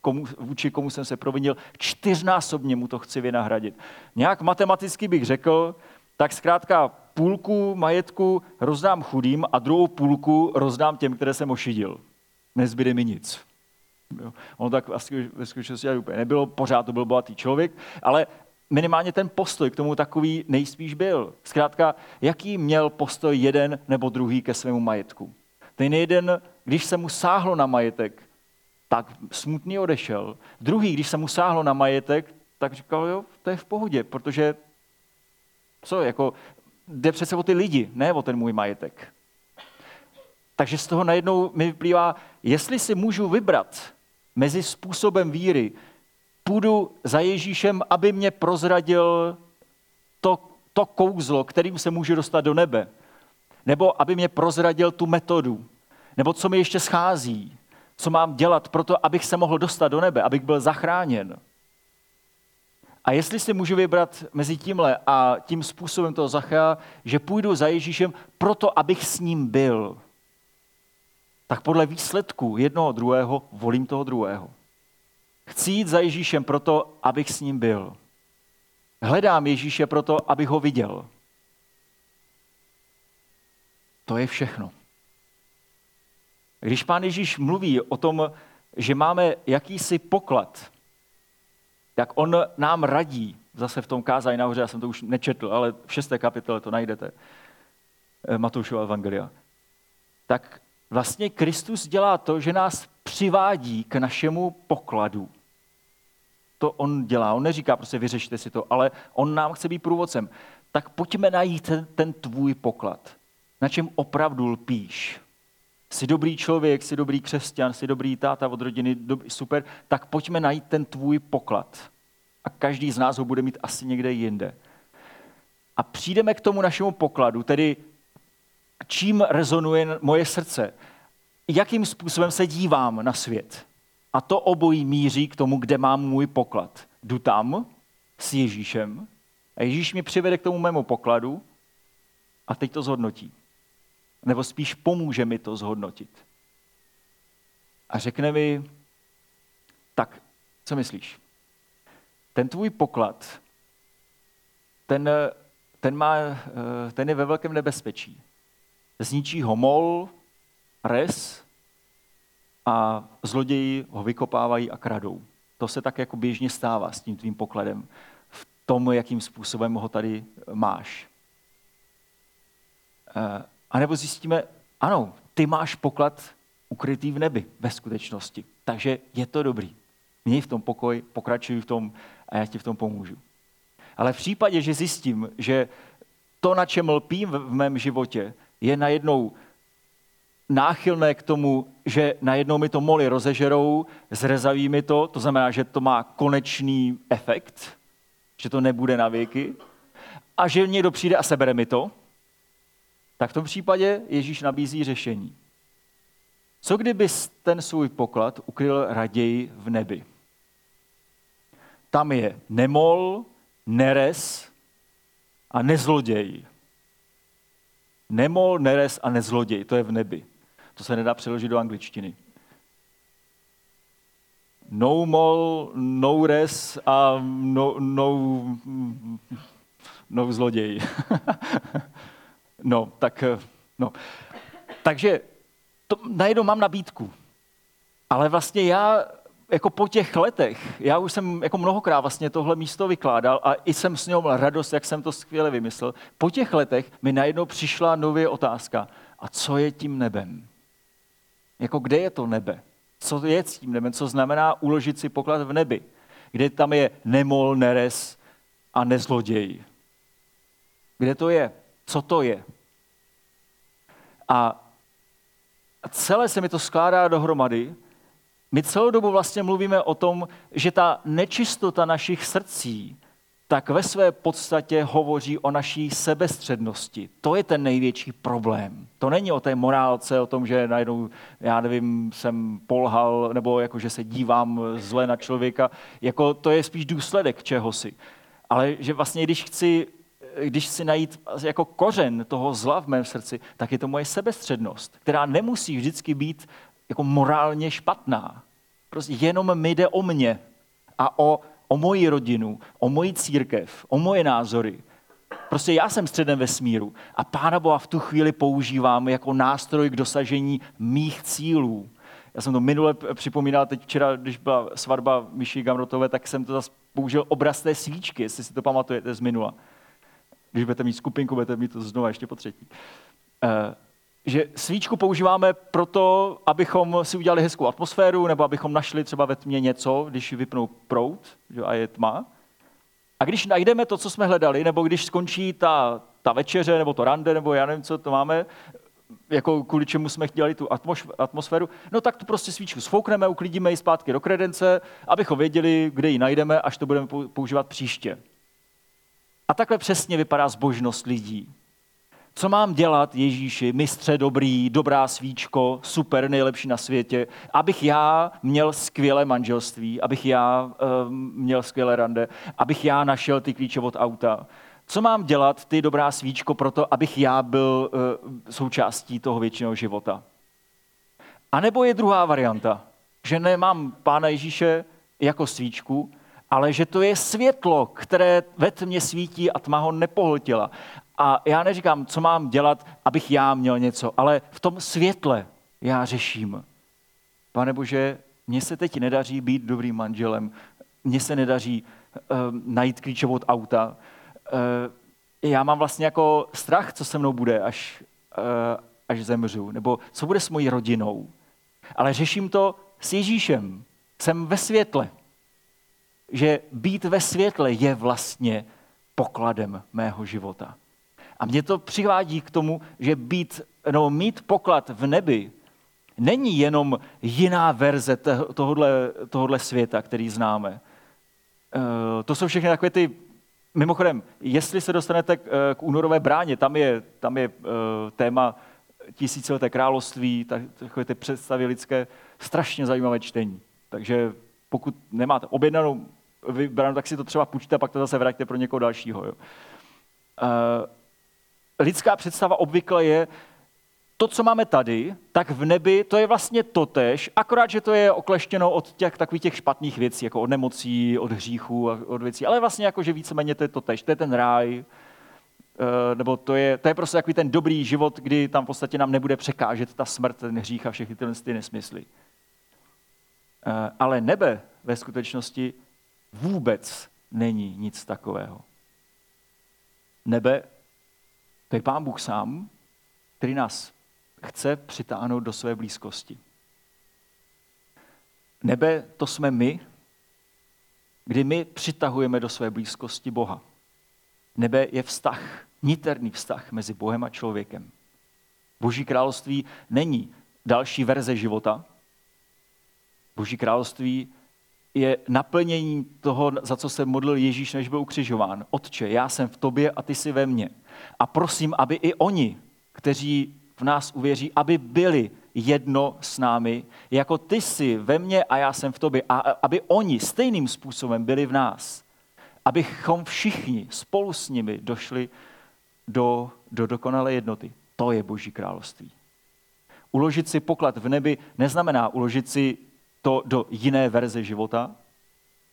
komu, vůči komu jsem se provinil, čtyřnásobně mu to chci vynahradit. Nějak matematicky bych řekl, tak zkrátka půlku majetku rozdám chudým a druhou půlku rozdám těm, které jsem ošidil. Nezbyde mi nic. Jo. Ono tak asi ve skutečnosti úplně nebylo, pořád to byl bohatý člověk, ale minimálně ten postoj k tomu takový nejspíš byl. Zkrátka, jaký měl postoj jeden nebo druhý ke svému majetku. Ten jeden, když se mu sáhlo na majetek, tak smutný odešel. Druhý, když se mu sáhlo na majetek, tak říkal, jo, to je v pohodě, protože co, jako jde přece o ty lidi, ne o ten můj majetek. Takže z toho najednou mi vyplývá, jestli si můžu vybrat mezi způsobem víry, půjdu za Ježíšem, aby mě prozradil to, to kouzlo, kterým se můžu dostat do nebe, nebo aby mě prozradil tu metodu, nebo co mi ještě schází, co mám dělat pro to, abych se mohl dostat do nebe, abych byl zachráněn. A jestli si můžu vybrat mezi tímhle a tím způsobem toho Zachea, že půjdu za Ježíšem proto, abych s ním byl, tak podle výsledku jednoho druhého volím toho druhého. Chci jít za Ježíšem proto, abych s ním byl. Hledám Ježíše proto, abych ho viděl. To je všechno. Když pán Ježíš mluví o tom, že máme jakýsi poklad, jak on nám radí, zase v tom kázání nahoře, já jsem to už nečetl, ale v šesté kapitole to najdete, eh, Matoušova evangelia, tak vlastně Kristus dělá to, že nás přivádí k našemu pokladu. To on dělá. On neříká prostě vyřešte si to, ale on nám chce být průvodcem. Tak pojďme najít ten, ten tvůj poklad. Na čem opravdu lpíš. Jsi dobrý člověk, jsi dobrý křesťan, jsi dobrý táta od rodiny, dobrý, super, tak pojďme najít ten tvůj poklad. A každý z nás ho bude mít asi někde jinde. A přijdeme k tomu našemu pokladu, tedy čím rezonuje moje srdce, jakým způsobem se dívám na svět. A to obojí míří k tomu, kde mám můj poklad. Jdu tam s Ježíšem a Ježíš mi přivede k tomu mému pokladu a teď to zhodnotí. Nebo spíš pomůže mi to zhodnotit. A řekne mi, tak, co myslíš? Ten tvůj poklad, ten, ten, má, ten je ve velkém nebezpečí. Zničí ho mol, res a zloději ho vykopávají a kradou. To se tak jako běžně stává s tím tvým pokladem v tom, jakým způsobem ho tady máš. A nebo zjistíme, ano, ty máš poklad ukrytý v nebi ve skutečnosti. Takže je to dobrý. Měj v tom pokoj, pokračuj v tom a já ti v tom pomůžu. Ale v případě, že zjistím, že to, na čem lpím v mém životě, je najednou náchylné k tomu, že najednou mi to moly rozežerou, zrezaví mi to, to znamená, že to má konečný efekt, že to nebude na věky, a že někdo přijde a sebere mi to, tak v tom případě Ježíš nabízí řešení. Co kdyby ten svůj poklad ukryl raději v nebi? Tam je nemol, neres a nezloděj. Nemol, neres a nezloděj, to je v nebi. To se nedá přeložit do angličtiny. No mol, no res a no, no, no zloděj. no, tak, no. Takže to, najednou mám nabídku. Ale vlastně já jako po těch letech, já už jsem jako mnohokrát vlastně tohle místo vykládal a i jsem s ním měl radost, jak jsem to skvěle vymyslel. Po těch letech mi najednou přišla nově otázka, a co je tím nebem? Jako kde je to nebe? Co je tím nebem? Co znamená uložit si poklad v nebi? Kde tam je nemol, neres a nezloděj? Kde to je? Co to je? A celé se mi to skládá dohromady. My celou dobu vlastně mluvíme o tom, že ta nečistota našich srdcí tak ve své podstatě hovoří o naší sebestřednosti. To je ten největší problém. To není o té morálce, o tom, že najednou, já nevím, jsem polhal, nebo jako, že se dívám zle na člověka. Jako, to je spíš důsledek čehosi. Ale že vlastně, když chci když si najít jako kořen toho zla v mém srdci, tak je to moje sebestřednost, která nemusí vždycky být jako morálně špatná. Prostě jenom mi jde o mě a o, o moji rodinu, o moji církev, o moje názory. Prostě já jsem středem vesmíru a Pána Boha v tu chvíli používám jako nástroj k dosažení mých cílů. Já jsem to minule připomínal, teď včera, když byla svatba Myši Gamrotové, tak jsem to zase použil obraz té svíčky, jestli si to pamatujete z minula když budete mít skupinku, budete mít to znova ještě po třetí. Eh, že svíčku používáme proto, abychom si udělali hezkou atmosféru, nebo abychom našli třeba ve tmě něco, když vypnou prout a je tma. A když najdeme to, co jsme hledali, nebo když skončí ta, ta večeře, nebo to rande, nebo já nevím, co to máme, jako kvůli čemu jsme chtěli tu atmosféru, no tak tu prostě svíčku sfoukneme, uklidíme ji zpátky do kredence, abychom věděli, kde ji najdeme, až to budeme používat příště. A takhle přesně vypadá zbožnost lidí. Co mám dělat, Ježíši, mistře dobrý, dobrá svíčko, super, nejlepší na světě, abych já měl skvělé manželství, abych já uh, měl skvělé rande, abych já našel ty klíče od auta. Co mám dělat, ty dobrá svíčko, proto, abych já byl uh, součástí toho věčného života? A nebo je druhá varianta, že nemám Pána Ježíše jako svíčku, ale že to je světlo, které ve tmě svítí a tma ho nepohltila. A já neříkám, co mám dělat, abych já měl něco, ale v tom světle já řeším. Pane Bože, mně se teď nedaří být dobrým manželem, mně se nedaří uh, najít klíče od auta. Uh, já mám vlastně jako strach, co se mnou bude, až, uh, až zemřu, nebo co bude s mojí rodinou. Ale řeším to s Ježíšem. Jsem ve světle že být ve světle je vlastně pokladem mého života. A mě to přivádí k tomu, že být, no, mít poklad v nebi není jenom jiná verze tohohle, tohohle světa, který známe. Eh, to jsou všechny takové ty, mimochodem, jestli se dostanete k únorové bráně, tam je, tam je eh, téma tisícileté království, takové ty představy lidské, strašně zajímavé čtení. Takže pokud nemáte objednanou vybranou, tak si to třeba půjčte a pak to zase vraťte pro někoho dalšího. Jo. Uh, lidská představa obvykle je, to, co máme tady, tak v nebi, to je vlastně totež, akorát, že to je okleštěno od těch takových těch špatných věcí, jako od nemocí, od hříchů od věcí, ale vlastně jako, že víceméně to je totež, to je ten ráj, eh, nebo to je, to je prostě takový ten dobrý život, kdy tam v podstatě nám nebude překážet ta smrt, ten hřích a všechny ty nesmysly. Eh, ale nebe ve skutečnosti vůbec není nic takového. Nebe, to je Pán Bůh sám, který nás chce přitáhnout do své blízkosti. Nebe to jsme my, kdy my přitahujeme do své blízkosti Boha. Nebe je vztah, niterný vztah mezi Bohem a člověkem. Boží království není další verze života. Boží království je naplnění toho, za co se modlil Ježíš, než byl ukřižován. Otče, já jsem v tobě a ty jsi ve mně. A prosím, aby i oni, kteří v nás uvěří, aby byli jedno s námi, jako ty jsi ve mně a já jsem v tobě. A aby oni stejným způsobem byli v nás. Abychom všichni spolu s nimi došli do, do dokonalé jednoty. To je Boží království. Uložit si poklad v nebi neznamená uložit si to do jiné verze života,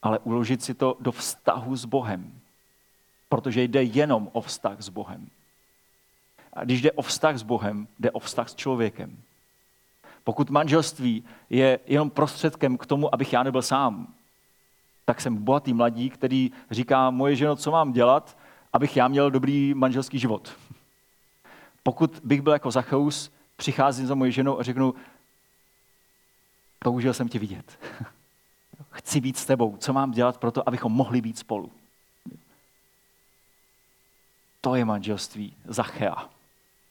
ale uložit si to do vztahu s Bohem. Protože jde jenom o vztah s Bohem. A když jde o vztah s Bohem, jde o vztah s člověkem. Pokud manželství je jenom prostředkem k tomu, abych já nebyl sám, tak jsem bohatý mladík, který říká, moje ženo, co mám dělat, abych já měl dobrý manželský život. Pokud bych byl jako Zacheus, přicházím za moji ženou a řeknu, toužil jsem tě vidět. Chci být s tebou. Co mám dělat pro to, abychom mohli být spolu? To je manželství Zachea.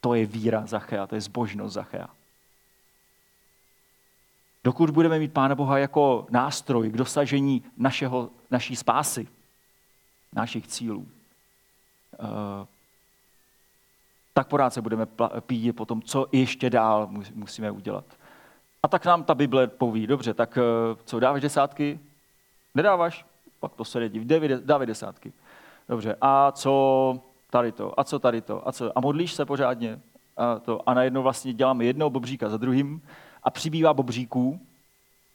To je víra Zachea, to je zbožnost Zachea. Dokud budeme mít Pána Boha jako nástroj k dosažení našeho, naší spásy, našich cílů, eh, tak pořád se budeme pídit po tom, co ještě dál musíme udělat. A tak nám ta Bible poví, dobře, tak eh, co, dáváš desátky? Nedáváš? Pak to se nedí, dávej desátky. Dobře, a co tady to, a co tady to, a co, a modlíš se pořádně? A, to, a najednou vlastně děláme jednoho bobříka za druhým a přibývá bobříků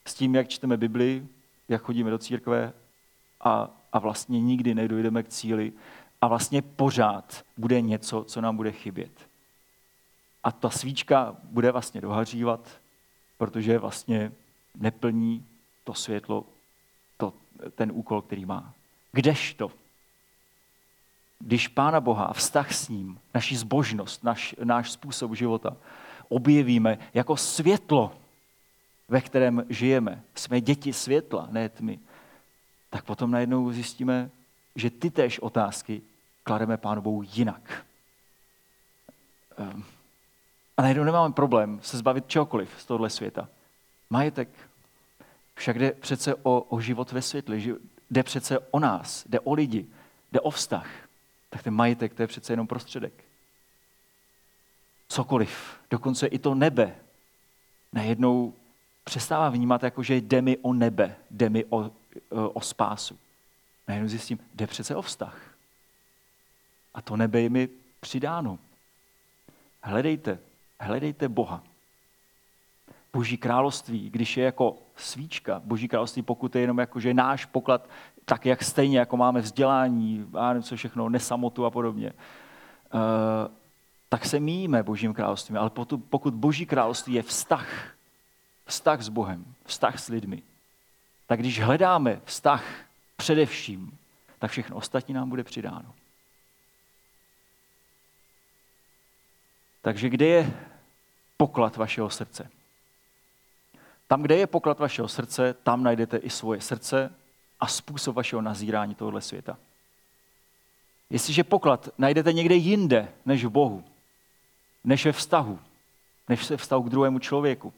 s tím, jak čteme Bibli, jak chodíme do církve a, a vlastně nikdy nedojdeme k cíli a vlastně pořád bude něco, co nám bude chybět. A ta svíčka bude vlastně dohařívat, protože vlastně neplní to světlo, to, ten úkol, který má. Kdežto, když Pána Boha a vztah s ním, naši zbožnost, naš, náš způsob života objevíme jako světlo, ve kterém žijeme, jsme děti světla, ne tmy, tak potom najednou zjistíme, že ty též otázky klademe Pánu Bohu jinak. Ehm, a najednou nemáme problém se zbavit čehokoliv z tohohle světa. Majetek. Však jde přece o, o život ve světle, jde přece o nás, jde o lidi, jde o vztah. Tak ten majetek to je přece jenom prostředek. Cokoliv, dokonce i to nebe, najednou přestává vnímat, jako že jde mi o nebe, jde mi o, o spásu. Najednou zjistím, jde přece o vztah. A to nebe je mi přidáno. Hledejte, hledejte Boha. Boží království, když je jako svíčka, Boží království, pokud je jenom jako, že náš poklad, tak jak stejně, jako máme vzdělání, a nevím co všechno, nesamotu a podobně, uh, tak se míjíme Božím královstvím. Ale pokud Boží království je vztah, vztah s Bohem, vztah s lidmi, tak když hledáme vztah především, tak všechno ostatní nám bude přidáno. Takže kde je poklad vašeho srdce? Tam, kde je poklad vašeho srdce, tam najdete i svoje srdce a způsob vašeho nazírání tohoto světa. Jestliže poklad najdete někde jinde než v Bohu, než ve vztahu, než ve vztahu k druhému člověku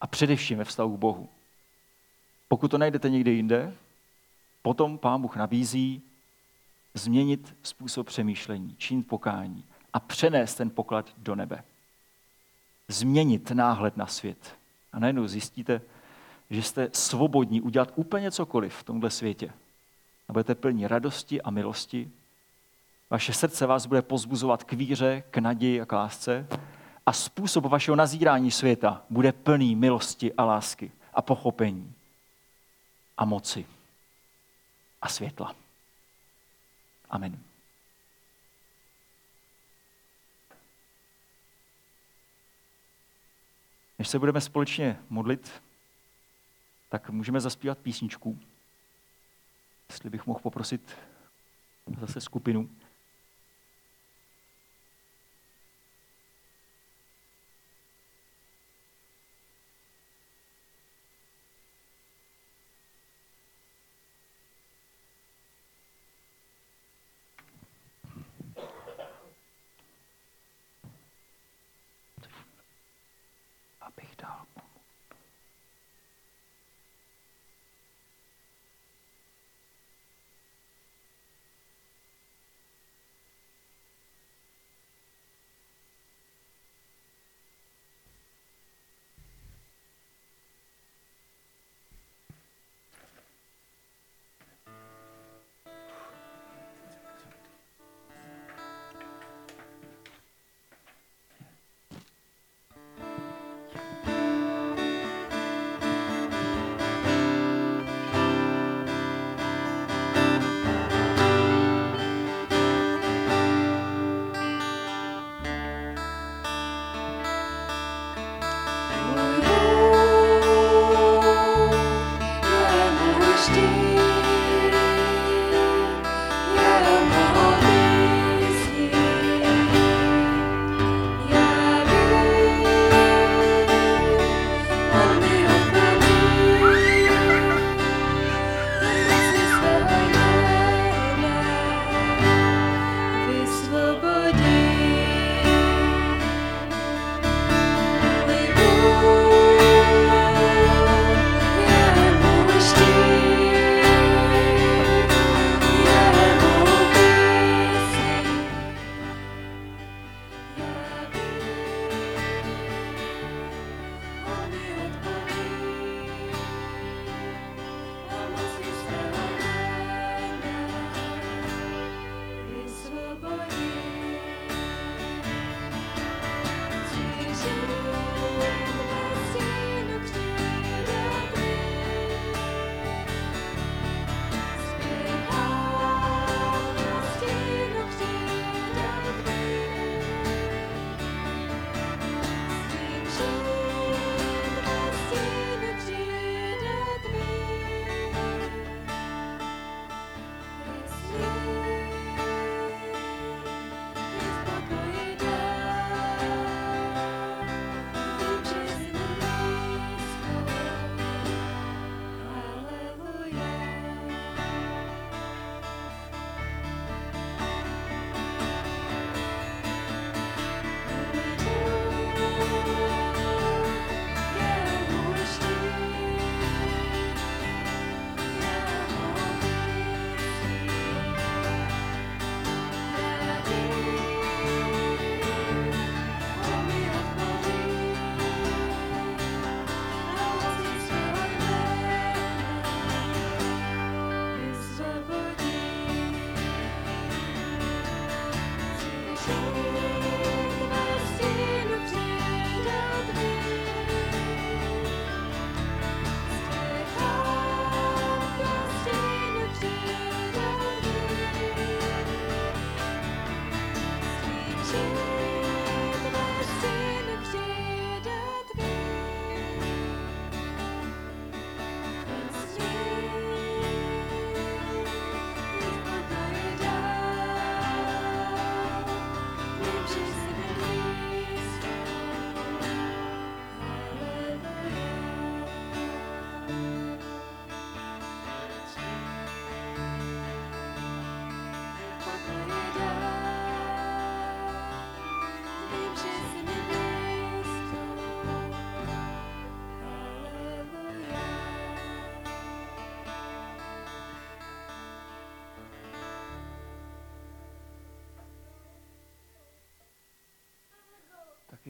a především ve vztahu k Bohu. Pokud to najdete někde jinde, potom Pán Bůh nabízí změnit způsob přemýšlení, činit pokání a přenést ten poklad do nebe. Změnit náhled na svět. A najednou zjistíte, že jste svobodní udělat úplně cokoliv v tomhle světě. A budete plní radosti a milosti. Vaše srdce vás bude pozbuzovat k víře, k naději a k lásce. A způsob vašeho nazírání světa bude plný milosti a lásky a pochopení a moci a světla. Amen. Než se budeme společně modlit, tak můžeme zaspívat písničku. Jestli bych mohl poprosit zase skupinu.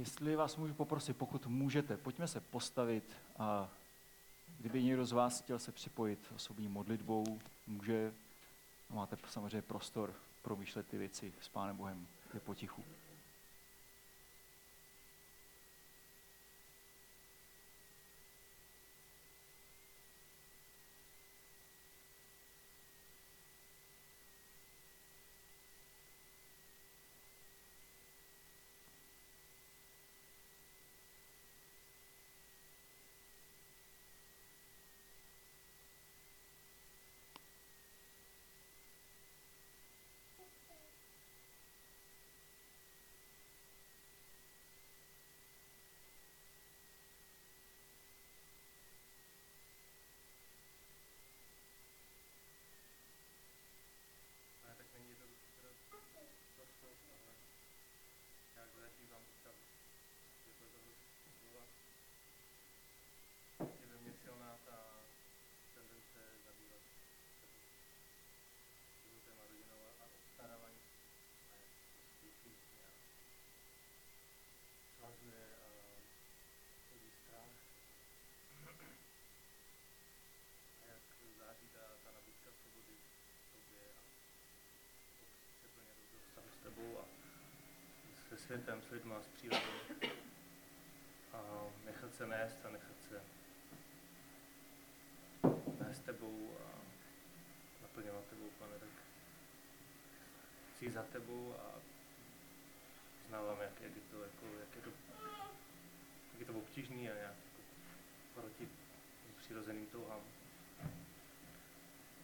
Jestli vás můžu poprosit, pokud můžete, pojďme se postavit a kdyby někdo z vás chtěl se připojit osobní modlitbou, může, máte samozřejmě prostor promýšlet ty věci s Pánem Bohem, je potichu. Ale tak není to teda dost, ale nějak zažívám tam, že to toho slova je ve mně silná ta tendence zabývat se životem a rodinou a obstarávání a jak to dětí nějak svazuje a chodí strach. A jak září ta, ta nabídka svobody v tobě a se plně do vztahu s tebou a se světem, lidma, s přírodou. A nechat se nést a nechat se nést tebou a naplňovat tebou, pane, tak chci za tebou a znávám, jak, jak, je to, jako, jak, je to, jak je to obtížný a nějak jako proti přirozeným touhám.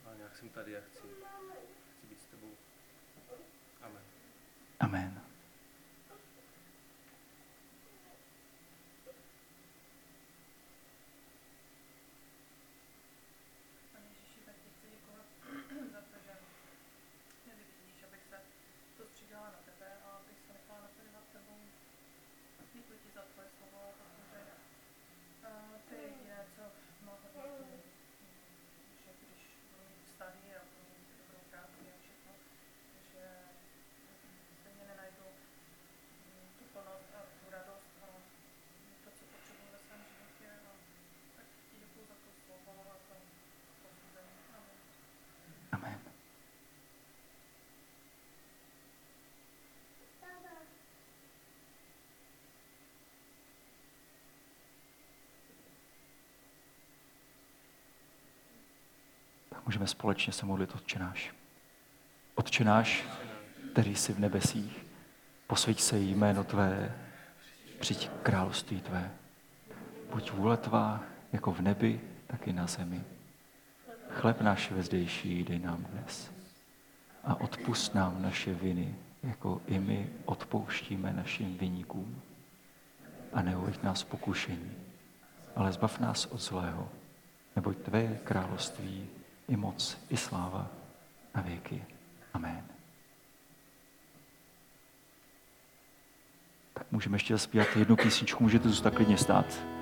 Ale nějak jsem tady a chci, chci být s tebou. Amen. Amen. Pane Ježíši, tak ti chci děkovat za to, že mě vyvíjíš, abych se soustředila na tebe a abych se nechala naplňovat tebou. Děkuji ti za tvoje slovo, protože uh, ty je jediné, co má hodnotu, mm, že když budu mít vztahy a budu mít dobrou práci a všechno, že mm, stejně nenajdu mm, tu plnost a tu radost a to, co potřebuji ve svém životě. A tak ti děkuji za to slovo a za posuzení. Amen. Amen. Tak můžeme společně se modlit Otče náš. Otče náš, který jsi v nebesích, posvěť se jméno Tvé, přijď království Tvé. Buď vůle Tvá jako v nebi, tak i na zemi. Chleb náš vezdejší dej nám dnes. A odpust nám naše viny, jako i my odpouštíme našim viníkům. A neuveď nás pokušení, ale zbav nás od zlého, neboť Tvé království, i moc, i sláva na věky. Amen. Tak můžeme ještě zaspívat jednu písničku, můžete zůstat klidně stát.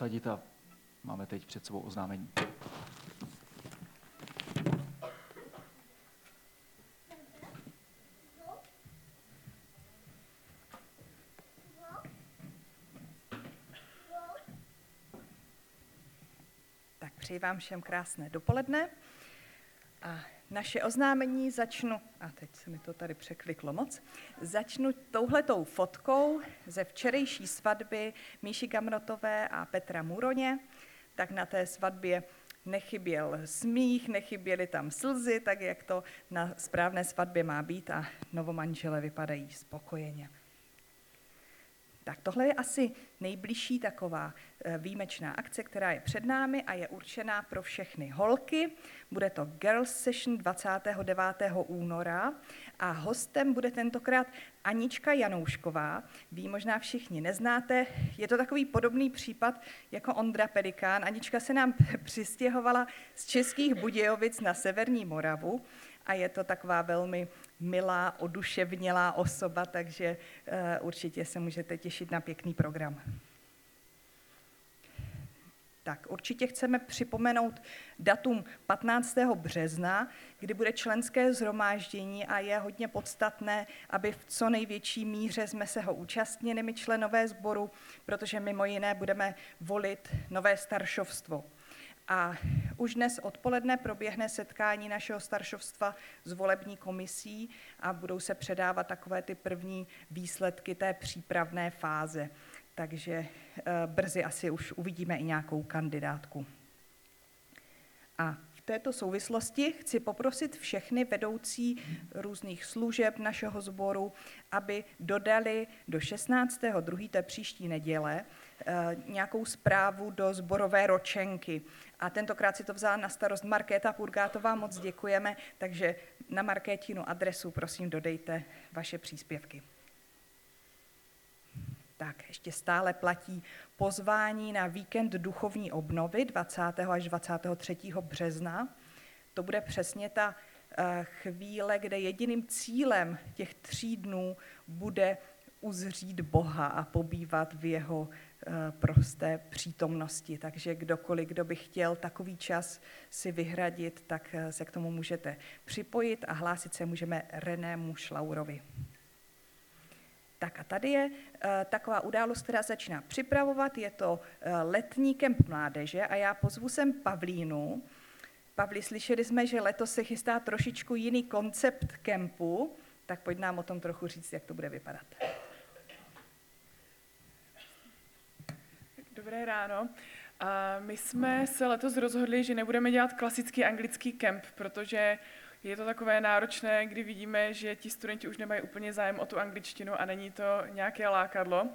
Posadit a máme teď před sebou oznámení. Tak přeji vám všem krásné dopoledne. A naše oznámení začnu, a teď se mi to tady překliklo moc, začnu touhletou fotkou ze včerejší svatby Míši Gamrotové a Petra Muroně. Tak na té svatbě nechyběl smích, nechyběly tam slzy, tak jak to na správné svatbě má být a novomanžele vypadají spokojeně. Tak tohle je asi nejbližší taková eh, výjimečná akce, která je před námi a je určená pro všechny holky. Bude to Girls Session 29. února a hostem bude tentokrát Anička Janoušková. Vy možná všichni neznáte. Je to takový podobný případ jako Ondra Pedikán. Anička se nám přistěhovala z Českých Budějovic na Severní Moravu a je to taková velmi milá, oduševnělá osoba, takže uh, určitě se můžete těšit na pěkný program. Tak určitě chceme připomenout datum 15. března, kdy bude členské zhromáždění a je hodně podstatné, aby v co největší míře jsme se ho účastnili, my členové sboru, protože mimo jiné budeme volit nové staršovstvo. A už dnes odpoledne proběhne setkání našeho staršovstva s volební komisí a budou se předávat takové ty první výsledky té přípravné fáze. Takže eh, brzy asi už uvidíme i nějakou kandidátku. A v této souvislosti chci poprosit všechny vedoucí různých služeb našeho sboru, aby dodali do 16.2. té příští neděle nějakou zprávu do zborové ročenky. A tentokrát si to vzala na starost Markéta Purgátová, moc děkujeme, takže na Markétinu adresu prosím dodejte vaše příspěvky. Tak, ještě stále platí pozvání na víkend duchovní obnovy 20. až 23. března. To bude přesně ta eh, chvíle, kde jediným cílem těch tří dnů bude uzřít Boha a pobývat v jeho eh, prosté přítomnosti. Takže kdokoliv, kdo by chtěl takový čas si vyhradit, tak eh, se k tomu můžete připojit a hlásit se můžeme Renému Šlaurovi. Tak a tady je eh, taková událost, která začíná připravovat. Je to eh, letní kemp mládeže a já pozvu sem Pavlínu. Pavli, slyšeli jsme, že letos se chystá trošičku jiný koncept kempu, tak pojď nám o tom trochu říct, jak to bude vypadat. Dobré ráno. A my jsme se letos rozhodli, že nebudeme dělat klasický anglický kemp, protože je to takové náročné, kdy vidíme, že ti studenti už nemají úplně zájem o tu angličtinu a není to nějaké lákadlo.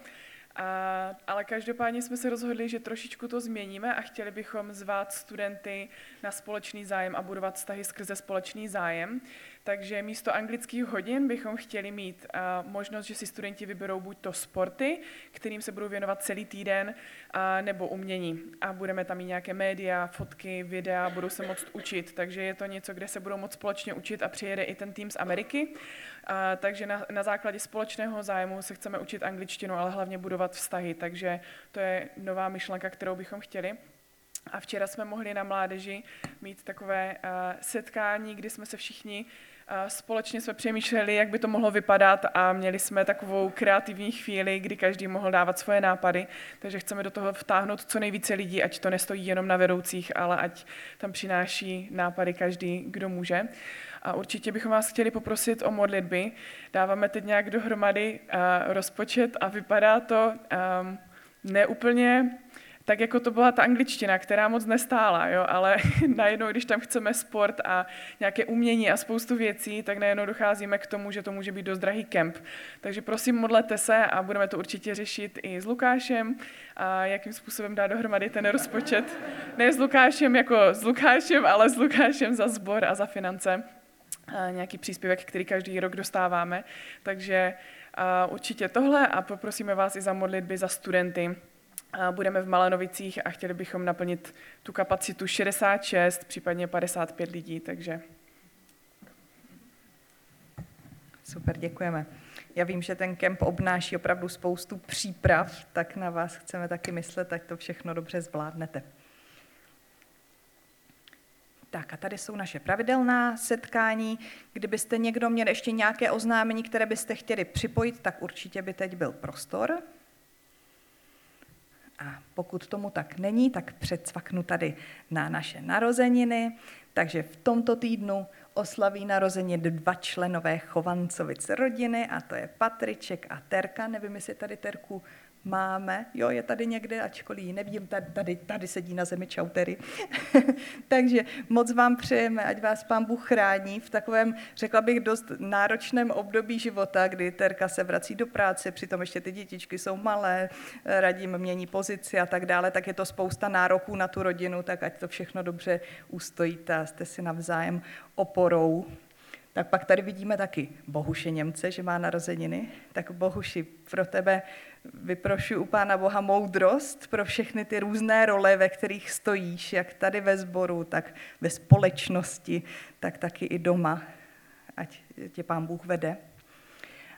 A, ale každopádně jsme se rozhodli, že trošičku to změníme a chtěli bychom zvát studenty na společný zájem a budovat vztahy skrze společný zájem. Takže místo anglických hodin bychom chtěli mít uh, možnost, že si studenti vyberou buď to sporty, kterým se budou věnovat celý týden, uh, nebo umění. A budeme tam mít nějaké média, fotky, videa, budou se moct učit. Takže je to něco, kde se budou moct společně učit a přijede i ten tým z Ameriky. Uh, takže na, na základě společného zájmu se chceme učit angličtinu, ale hlavně budovat vztahy. Takže to je nová myšlenka, kterou bychom chtěli. A včera jsme mohli na mládeži mít takové uh, setkání, kdy jsme se všichni společně jsme přemýšleli, jak by to mohlo vypadat a měli jsme takovou kreativní chvíli, kdy každý mohl dávat svoje nápady, takže chceme do toho vtáhnout co nejvíce lidí, ať to nestojí jenom na vedoucích, ale ať tam přináší nápady každý, kdo může. A určitě bychom vás chtěli poprosit o modlitby. Dáváme teď nějak dohromady rozpočet a vypadá to neúplně tak jako to byla ta angličtina, která moc nestála, jo, ale najednou, když tam chceme sport a nějaké umění a spoustu věcí, tak najednou docházíme k tomu, že to může být dost drahý kemp. Takže prosím, modlete se a budeme to určitě řešit i s Lukášem a jakým způsobem dát dohromady ten rozpočet. Ne s Lukášem jako s Lukášem, ale s Lukášem za sbor a za finance. A nějaký příspěvek, který každý rok dostáváme. Takže určitě tohle a poprosíme vás i za modlitby za studenty, Budeme v Malenovicích a chtěli bychom naplnit tu kapacitu 66, případně 55 lidí, takže... Super, děkujeme. Já vím, že ten kemp obnáší opravdu spoustu příprav, tak na vás chceme taky myslet, ať to všechno dobře zvládnete. Tak a tady jsou naše pravidelná setkání. Kdybyste někdo měl ještě nějaké oznámení, které byste chtěli připojit, tak určitě by teď byl prostor. A pokud tomu tak není, tak předsvaknu tady na naše narozeniny. Takže v tomto týdnu oslaví narozeniny dva členové Chovancovic rodiny, a to je Patriček a Terka. Nevím, jestli tady Terku máme, jo, je tady někde, ačkoliv ji nevidím, tady, tady, tady sedí na zemi čautery. Takže moc vám přejeme, ať vás pán Bůh chrání v takovém, řekla bych, dost náročném období života, kdy Terka se vrací do práce, přitom ještě ty dětičky jsou malé, radím mění pozici a tak dále, tak je to spousta nároků na tu rodinu, tak ať to všechno dobře ustojíte a jste si navzájem oporou. Tak pak tady vidíme taky Bohuše Němce, že má narozeniny. Tak Bohuši, pro tebe vyprošuji u Pána Boha moudrost pro všechny ty různé role, ve kterých stojíš, jak tady ve sboru, tak ve společnosti, tak taky i doma, ať tě Pán Bůh vede.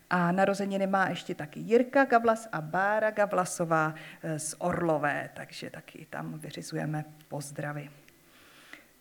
A narozeniny má ještě taky Jirka Gavlas a Bára Gavlasová z Orlové, takže taky tam vyřizujeme pozdravy.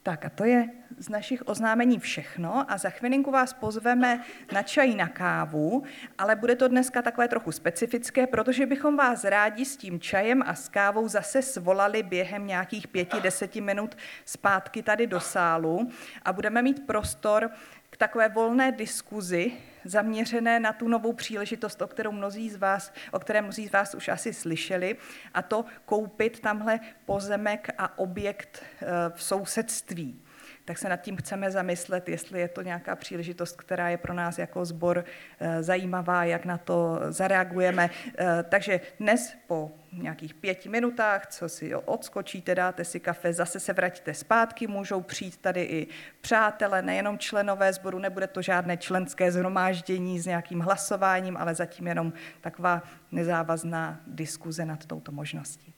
Tak a to je z našich oznámení všechno a za chvilinku vás pozveme na čaj na kávu, ale bude to dneska takové trochu specifické, protože bychom vás rádi s tím čajem a s kávou zase svolali během nějakých pěti, deseti minut zpátky tady do sálu a budeme mít prostor k takové volné diskuzi, zaměřené na tu novou příležitost, o, kterou mnozí z vás, o které mnozí z vás už asi slyšeli, a to koupit tamhle pozemek a objekt eh, v sousedství tak se nad tím chceme zamyslet, jestli je to nějaká příležitost, která je pro nás jako sbor eh, zajímavá, jak na to zareagujeme. Eh, takže dnes po nějakých pěti minutách, co si odskočíte, dáte si kafe, zase se vratíte zpátky, můžou přijít tady i přátelé, nejenom členové sboru, nebude to žádné členské zhromáždění s nějakým hlasováním, ale zatím jenom taková nezávazná diskuze nad touto možností.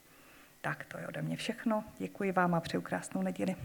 Tak to je ode mě všechno. Děkuji vám a přeju krásnou neděli.